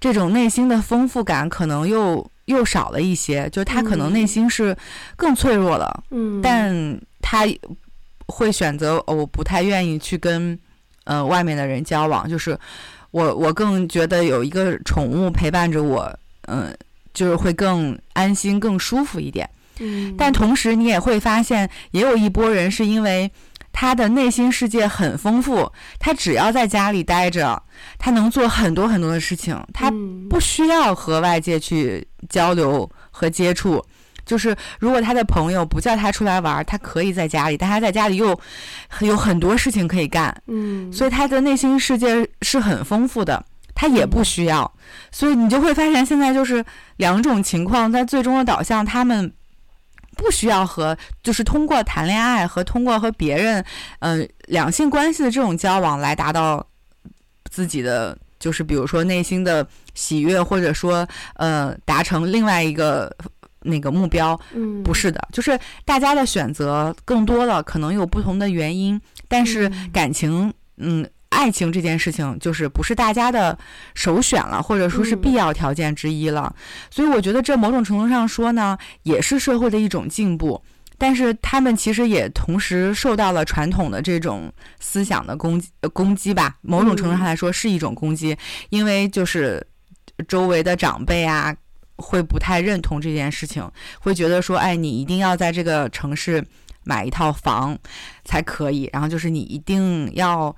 这种内心的丰富感可能又又少了一些，就他可能内心是更脆弱了，嗯，但他会选择，我不太愿意去跟呃外面的人交往，就是我我更觉得有一个宠物陪伴着我，嗯、呃，就是会更安心、更舒服一点，嗯，但同时你也会发现，也有一波人是因为。他的内心世界很丰富，他只要在家里待着，他能做很多很多的事情，他不需要和外界去交流和接触，就是如果他的朋友不叫他出来玩，他可以在家里，但他在家里又有很多事情可以干，嗯，所以他的内心世界是很丰富的，他也不需要，所以你就会发现现在就是两种情况，在最终的导向，他们不需要和就是通过谈恋爱和通过和别人，嗯、呃，两性关系的这种交往来达到自己的。就是比如说内心的喜悦，或者说呃达成另外一个那个目标，嗯，不是的，就是大家的选择更多了，可能有不同的原因，但是感情，嗯，爱情这件事情就是不是大家的首选了，或者说是必要条件之一了，所以我觉得这某种程度上说呢，也是社会的一种进步。但是他们其实也同时受到了传统的这种思想的攻击，呃，攻击吧。某种程度上来说是一种攻击，因为就是周围的长辈啊，会不太认同这件事情，会觉得说，哎，你一定要在这个城市买一套房才可以，然后就是你一定要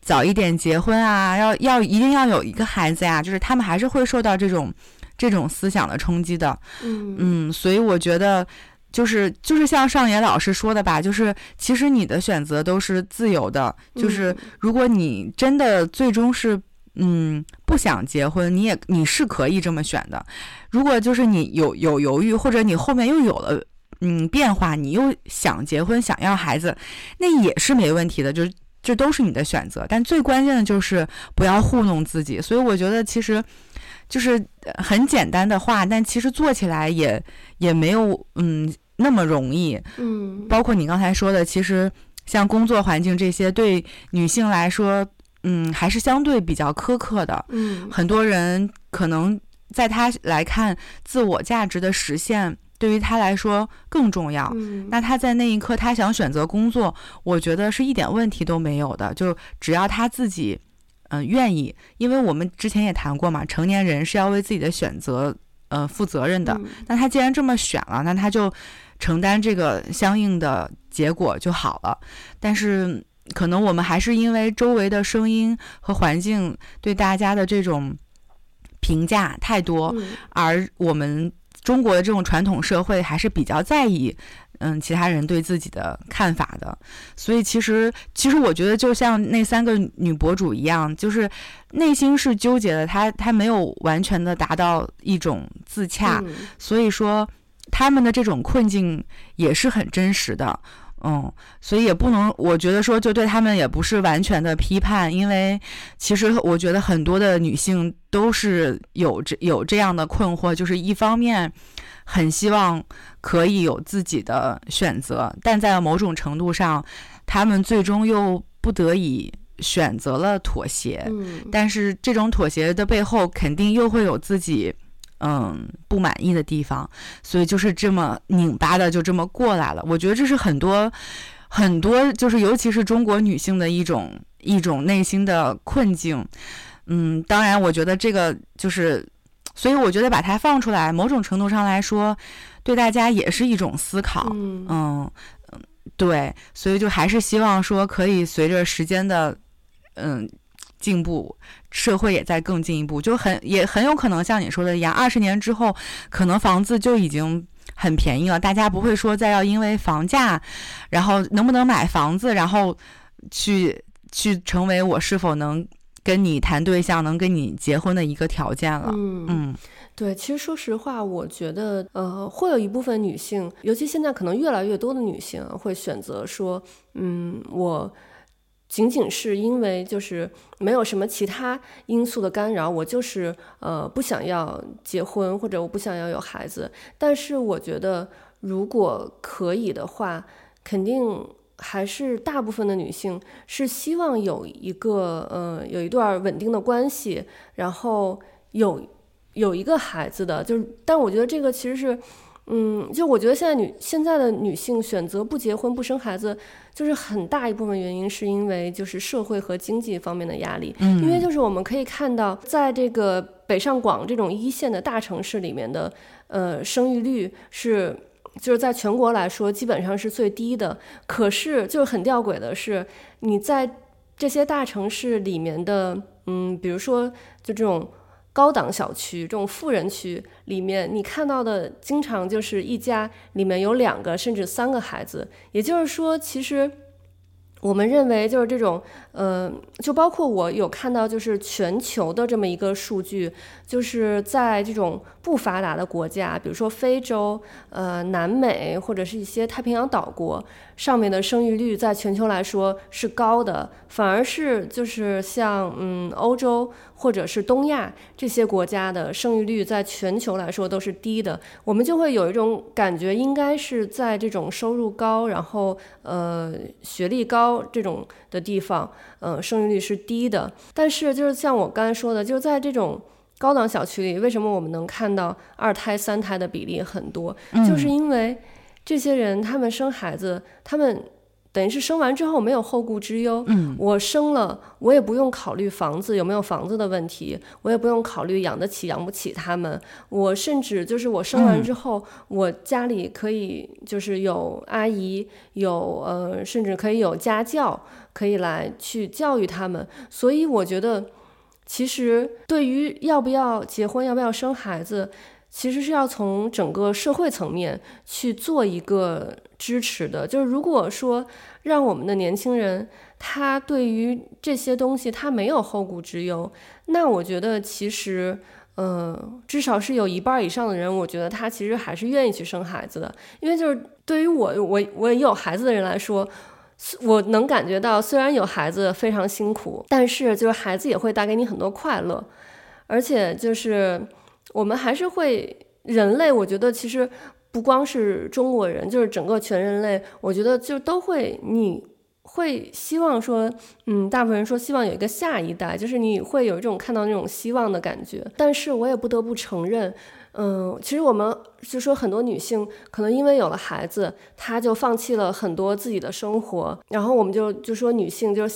早一点结婚啊，要要一定要有一个孩子呀，就是他们还是会受到这种这种思想的冲击的。嗯嗯，所以我觉得。就是就是像上野老师说的吧，就是其实你的选择都是自由的。就是如果你真的最终是嗯不想结婚，你也你是可以这么选的。如果就是你有有犹豫，或者你后面又有了嗯变化，你又想结婚想要孩子，那也是没问题的。就是这都是你的选择。但最关键的就是不要糊弄自己。所以我觉得其实。就是很简单的话，但其实做起来也也没有嗯那么容易。嗯，包括你刚才说的，其实像工作环境这些，对女性来说，嗯，还是相对比较苛刻的。嗯，很多人可能在他来看，自我价值的实现对于他来说更重要。嗯，那他在那一刻，他想选择工作，我觉得是一点问题都没有的。就只要他自己。嗯、呃，愿意，因为我们之前也谈过嘛，成年人是要为自己的选择呃负责任的。嗯、那他既然这么选了，那他就承担这个相应的结果就好了。但是可能我们还是因为周围的声音和环境对大家的这种评价太多，嗯、而我们中国的这种传统社会还是比较在意。嗯，其他人对自己的看法的，所以其实其实我觉得就像那三个女博主一样，就是内心是纠结的，她她没有完全的达到一种自洽，嗯、所以说他们的这种困境也是很真实的，嗯，所以也不能，我觉得说就对他们也不是完全的批判，因为其实我觉得很多的女性都是有这有这样的困惑，就是一方面。很希望可以有自己的选择，但在某种程度上，他们最终又不得已选择了妥协。嗯，但是这种妥协的背后，肯定又会有自己嗯不满意的地方，所以就是这么拧巴的就这么过来了。我觉得这是很多很多，就是尤其是中国女性的一种一种内心的困境。嗯，当然，我觉得这个就是。所以我觉得把它放出来，某种程度上来说，对大家也是一种思考。嗯嗯，对，所以就还是希望说，可以随着时间的嗯进步，社会也在更进一步，就很也很有可能像你说的一样，二十年之后，可能房子就已经很便宜了，大家不会说再要因为房价，然后能不能买房子，然后去去成为我是否能。跟你谈对象，能跟你结婚的一个条件了。嗯嗯，对，其实说实话，我觉得呃，会有一部分女性，尤其现在可能越来越多的女性会选择说，嗯，我仅仅是因为就是没有什么其他因素的干扰，我就是呃不想要结婚，或者我不想要有孩子。但是我觉得，如果可以的话，肯定。还是大部分的女性是希望有一个呃有一段稳定的关系，然后有有一个孩子的，就是，但我觉得这个其实是，嗯，就我觉得现在女现在的女性选择不结婚不生孩子，就是很大一部分原因是因为就是社会和经济方面的压力，嗯，因为就是我们可以看到，在这个北上广这种一线的大城市里面的呃生育率是。就是在全国来说，基本上是最低的。可是，就是很吊诡的是，你在这些大城市里面的，嗯，比如说，就这种高档小区、这种富人区里面，你看到的经常就是一家里面有两个甚至三个孩子。也就是说，其实。我们认为，就是这种，呃，就包括我有看到，就是全球的这么一个数据，就是在这种不发达的国家，比如说非洲、呃，南美或者是一些太平洋岛国。上面的生育率在全球来说是高的，反而是就是像嗯欧洲或者是东亚这些国家的生育率在全球来说都是低的。我们就会有一种感觉，应该是在这种收入高，然后呃学历高这种的地方，呃生育率是低的。但是就是像我刚才说的，就在这种高档小区里，为什么我们能看到二胎、三胎的比例很多？嗯、就是因为。这些人，他们生孩子，他们等于是生完之后没有后顾之忧。嗯，我生了，我也不用考虑房子有没有房子的问题，我也不用考虑养得起养不起他们。我甚至就是我生完之后，嗯、我家里可以就是有阿姨，有呃，甚至可以有家教，可以来去教育他们。所以我觉得，其实对于要不要结婚，要不要生孩子。其实是要从整个社会层面去做一个支持的，就是如果说让我们的年轻人他对于这些东西他没有后顾之忧，那我觉得其实，呃，至少是有一半以上的人，我觉得他其实还是愿意去生孩子的，因为就是对于我我我有孩子的人来说，我能感觉到虽然有孩子非常辛苦，但是就是孩子也会带给你很多快乐，而且就是。我们还是会，人类，我觉得其实不光是中国人，就是整个全人类，我觉得就都会，你会希望说，嗯，大部分人说希望有一个下一代，就是你会有一种看到那种希望的感觉。但是我也不得不承认，嗯，其实我们就说很多女性可能因为有了孩子，她就放弃了很多自己的生活，然后我们就就说女性就。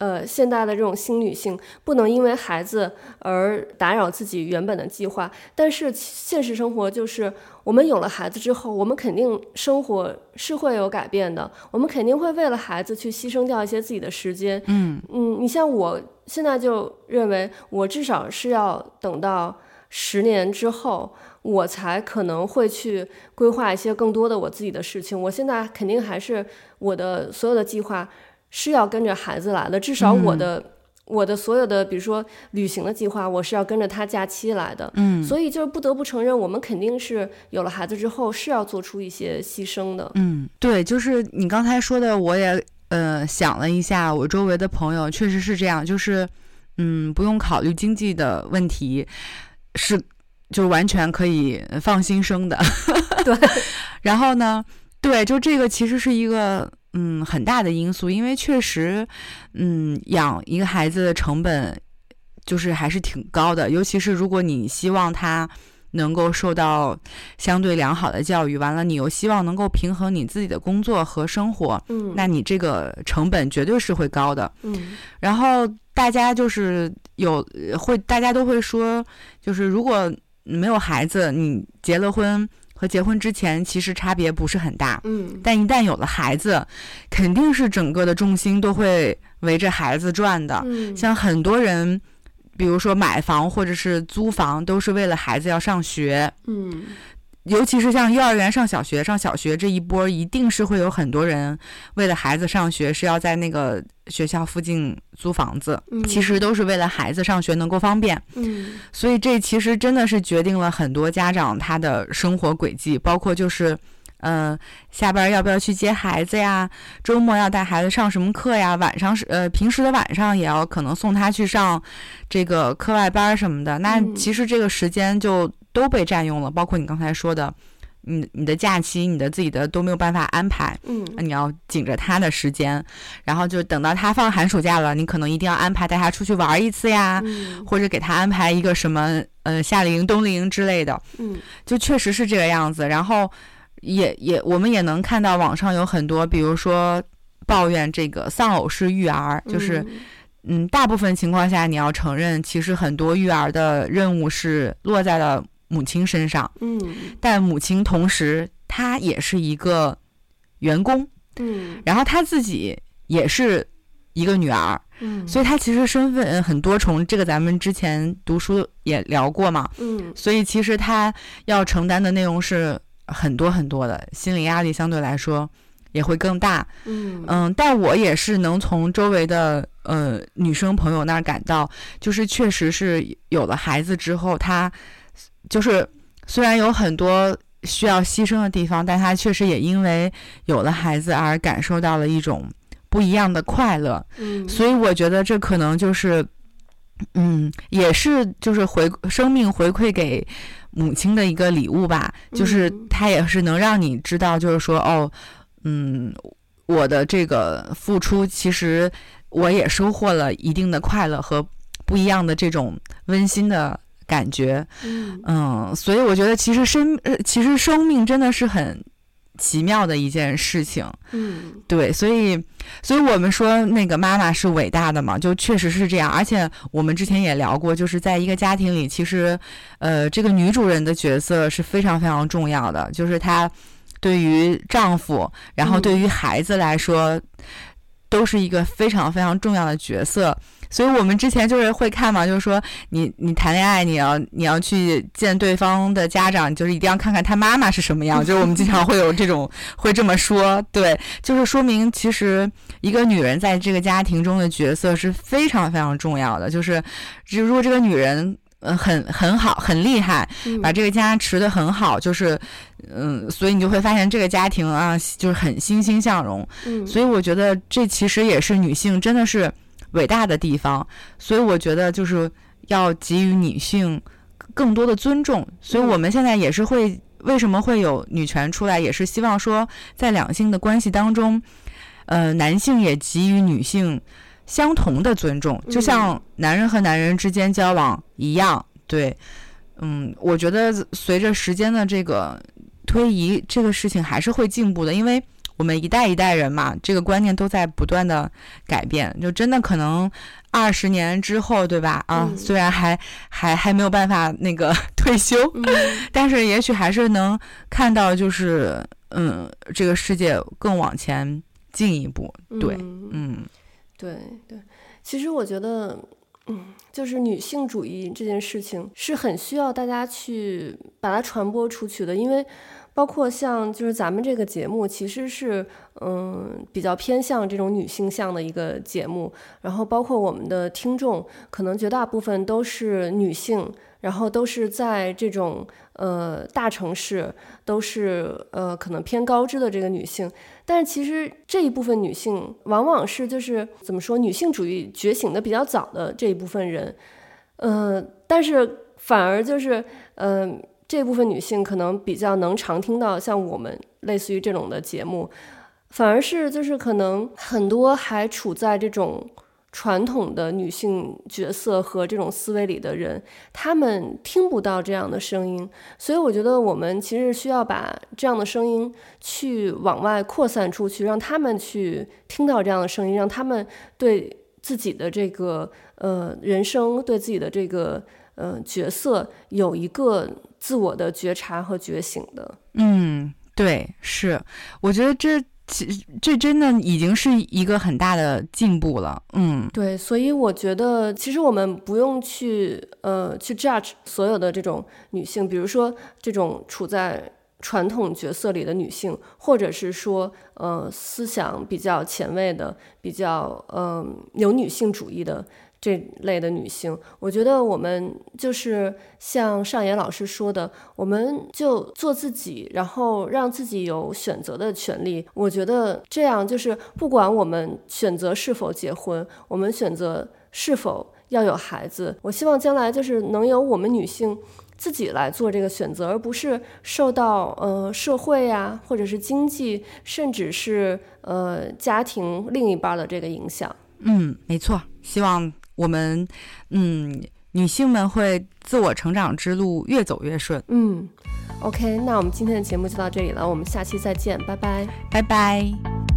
呃，现代的这种新女性不能因为孩子而打扰自己原本的计划，但是现实生活就是，我们有了孩子之后，我们肯定生活是会有改变的，我们肯定会为了孩子去牺牲掉一些自己的时间。嗯嗯，你像我现在就认为，我至少是要等到十年之后，我才可能会去规划一些更多的我自己的事情。我现在肯定还是我的所有的计划。是要跟着孩子来的，至少我的、嗯、我的所有的，比如说旅行的计划，我是要跟着他假期来的。嗯，所以就是不得不承认，我们肯定是有了孩子之后是要做出一些牺牲的。嗯，对，就是你刚才说的，我也呃想了一下，我周围的朋友确实是这样，就是嗯不用考虑经济的问题，是就完全可以放心生的。(laughs) 对，(laughs) 然后呢，对，就这个其实是一个。嗯，很大的因素，因为确实，嗯，养一个孩子的成本就是还是挺高的，尤其是如果你希望他能够受到相对良好的教育，完了你又希望能够平衡你自己的工作和生活，嗯，那你这个成本绝对是会高的，嗯，然后大家就是有会，大家都会说，就是如果没有孩子，你结了婚。和结婚之前其实差别不是很大，嗯，但一旦有了孩子，肯定是整个的重心都会围着孩子转的。嗯，像很多人，比如说买房或者是租房，都是为了孩子要上学，嗯。尤其是像幼儿园上小学，上小学这一波，一定是会有很多人为了孩子上学，是要在那个学校附近租房子。嗯，其实都是为了孩子上学能够方便。嗯，所以这其实真的是决定了很多家长他的生活轨迹，包括就是，嗯、呃，下班要不要去接孩子呀？周末要带孩子上什么课呀？晚上是呃，平时的晚上也要可能送他去上这个课外班什么的。那其实这个时间就。都被占用了，包括你刚才说的，你你的假期，你的自己的都没有办法安排，嗯，你要紧着他的时间，然后就等到他放寒暑假了，你可能一定要安排带他出去玩一次呀，嗯，或者给他安排一个什么呃夏令营、冬令营之类的，嗯，就确实是这个样子。然后也也我们也能看到网上有很多，比如说抱怨这个丧偶式育儿，就是。嗯，大部分情况下，你要承认，其实很多育儿的任务是落在了母亲身上。嗯，但母亲同时她也是一个员工。嗯，然后她自己也是一个女儿。嗯，所以她其实身份很多重，这个咱们之前读书也聊过嘛，嗯，所以其实她要承担的内容是很多很多的，心理压力相对来说也会更大，嗯。嗯，但我也是能从周围的呃女生朋友那儿感到，就是确实是有了孩子之后，她就是虽然有很多。需要牺牲的地方，但他确实也因为有了孩子而感受到了一种不一样的快乐。嗯，所以我觉得这可能就是，嗯，也是就是回生命回馈给母亲的一个礼物吧。就是他也是能让你知道，就是说，哦，嗯，我的这个付出，其实我也收获了一定的快乐和不一样的这种温馨的。感觉，嗯，所以我觉得其实生，呃，其实生命真的是很奇妙的一件事情，嗯，对，所以，所以我们说那个妈妈是伟大的嘛，就确实是这样。而且我们之前也聊过，就是在一个家庭里，其实，呃，这个女主人的角色是非常非常重要的，就是她对于丈夫，然后对于孩子来说，嗯，都是一个非常非常重要的角色。所以我们之前就是会看嘛，就是说你你谈恋爱，你要你要去见对方的家长，就是一定要看看他妈妈是什么样。(laughs) 就是我们经常会有这种会这么说，对，就是说明其实一个女人在这个家庭中的角色是非常非常重要的。就是，如果这个女人呃很很好很厉害，把这个家持得很好，就是嗯，所以你就会发现这个家庭啊就是很欣欣向荣。嗯，所以我觉得这其实也是女性真的是。伟大的地方，所以我觉得就是要给予女性更多的尊重。所以我们现在也是会，为什么会有女权出来，也是希望说，在两性的关系当中，呃，男性也给予女性相同的尊重，就像男人和男人之间交往一样。对，嗯，我觉得随着时间的这个推移，这个事情还是会进步的，因为。我们一代一代人嘛，这个观念都在不断的改变，就真的可能二十年之后，对吧？啊，嗯、虽然还还还没有办法那个 (laughs) 退休，嗯、(laughs) 但是也许还是能看到，就是嗯，这个世界更往前进一步。对，嗯，嗯对对。其实我觉得，嗯，就是女性主义这件事情是很需要大家去把它传播出去的，因为。包括像就是咱们这个节目，其实是嗯比较偏向这种女性向的一个节目，然后包括我们的听众，可能绝大部分都是女性，然后都是在这种呃大城市，都是呃可能偏高知的这个女性，但是其实这一部分女性，往往是就是怎么说，女性主义觉醒的比较早的这一部分人，嗯、呃，但是反而就是嗯。呃这部分女性可能比较能常听到像我们类似于这种的节目，反而是就是可能很多还处在这种传统的女性角色和这种思维里的人，他们听不到这样的声音。所以我觉得我们其实需要把这样的声音去往外扩散出去，让他们去听到这样的声音，让他们对自己的这个呃人生，对自己的这个呃角色有一个。自我的觉察和觉醒的，嗯，对，是，我觉得这其实这真的已经是一个很大的进步了，嗯，对，所以我觉得其实我们不用去呃去 judge 所有的这种女性，比如说这种处在传统角色里的女性，或者是说呃思想比较前卫的、比较嗯、呃、有女性主义的。这类的女性，我觉得我们就是像上野老师说的，我们就做自己，然后让自己有选择的权利。我觉得这样就是，不管我们选择是否结婚，我们选择是否要有孩子，我希望将来就是能由我们女性自己来做这个选择，而不是受到呃社会呀、或者是经济，甚至是呃家庭另一半的这个影响。嗯，没错，希望。我们，嗯，女性们会自我成长之路越走越顺。嗯，OK，那我们今天的节目就到这里了，我们下期再见，拜拜，拜拜。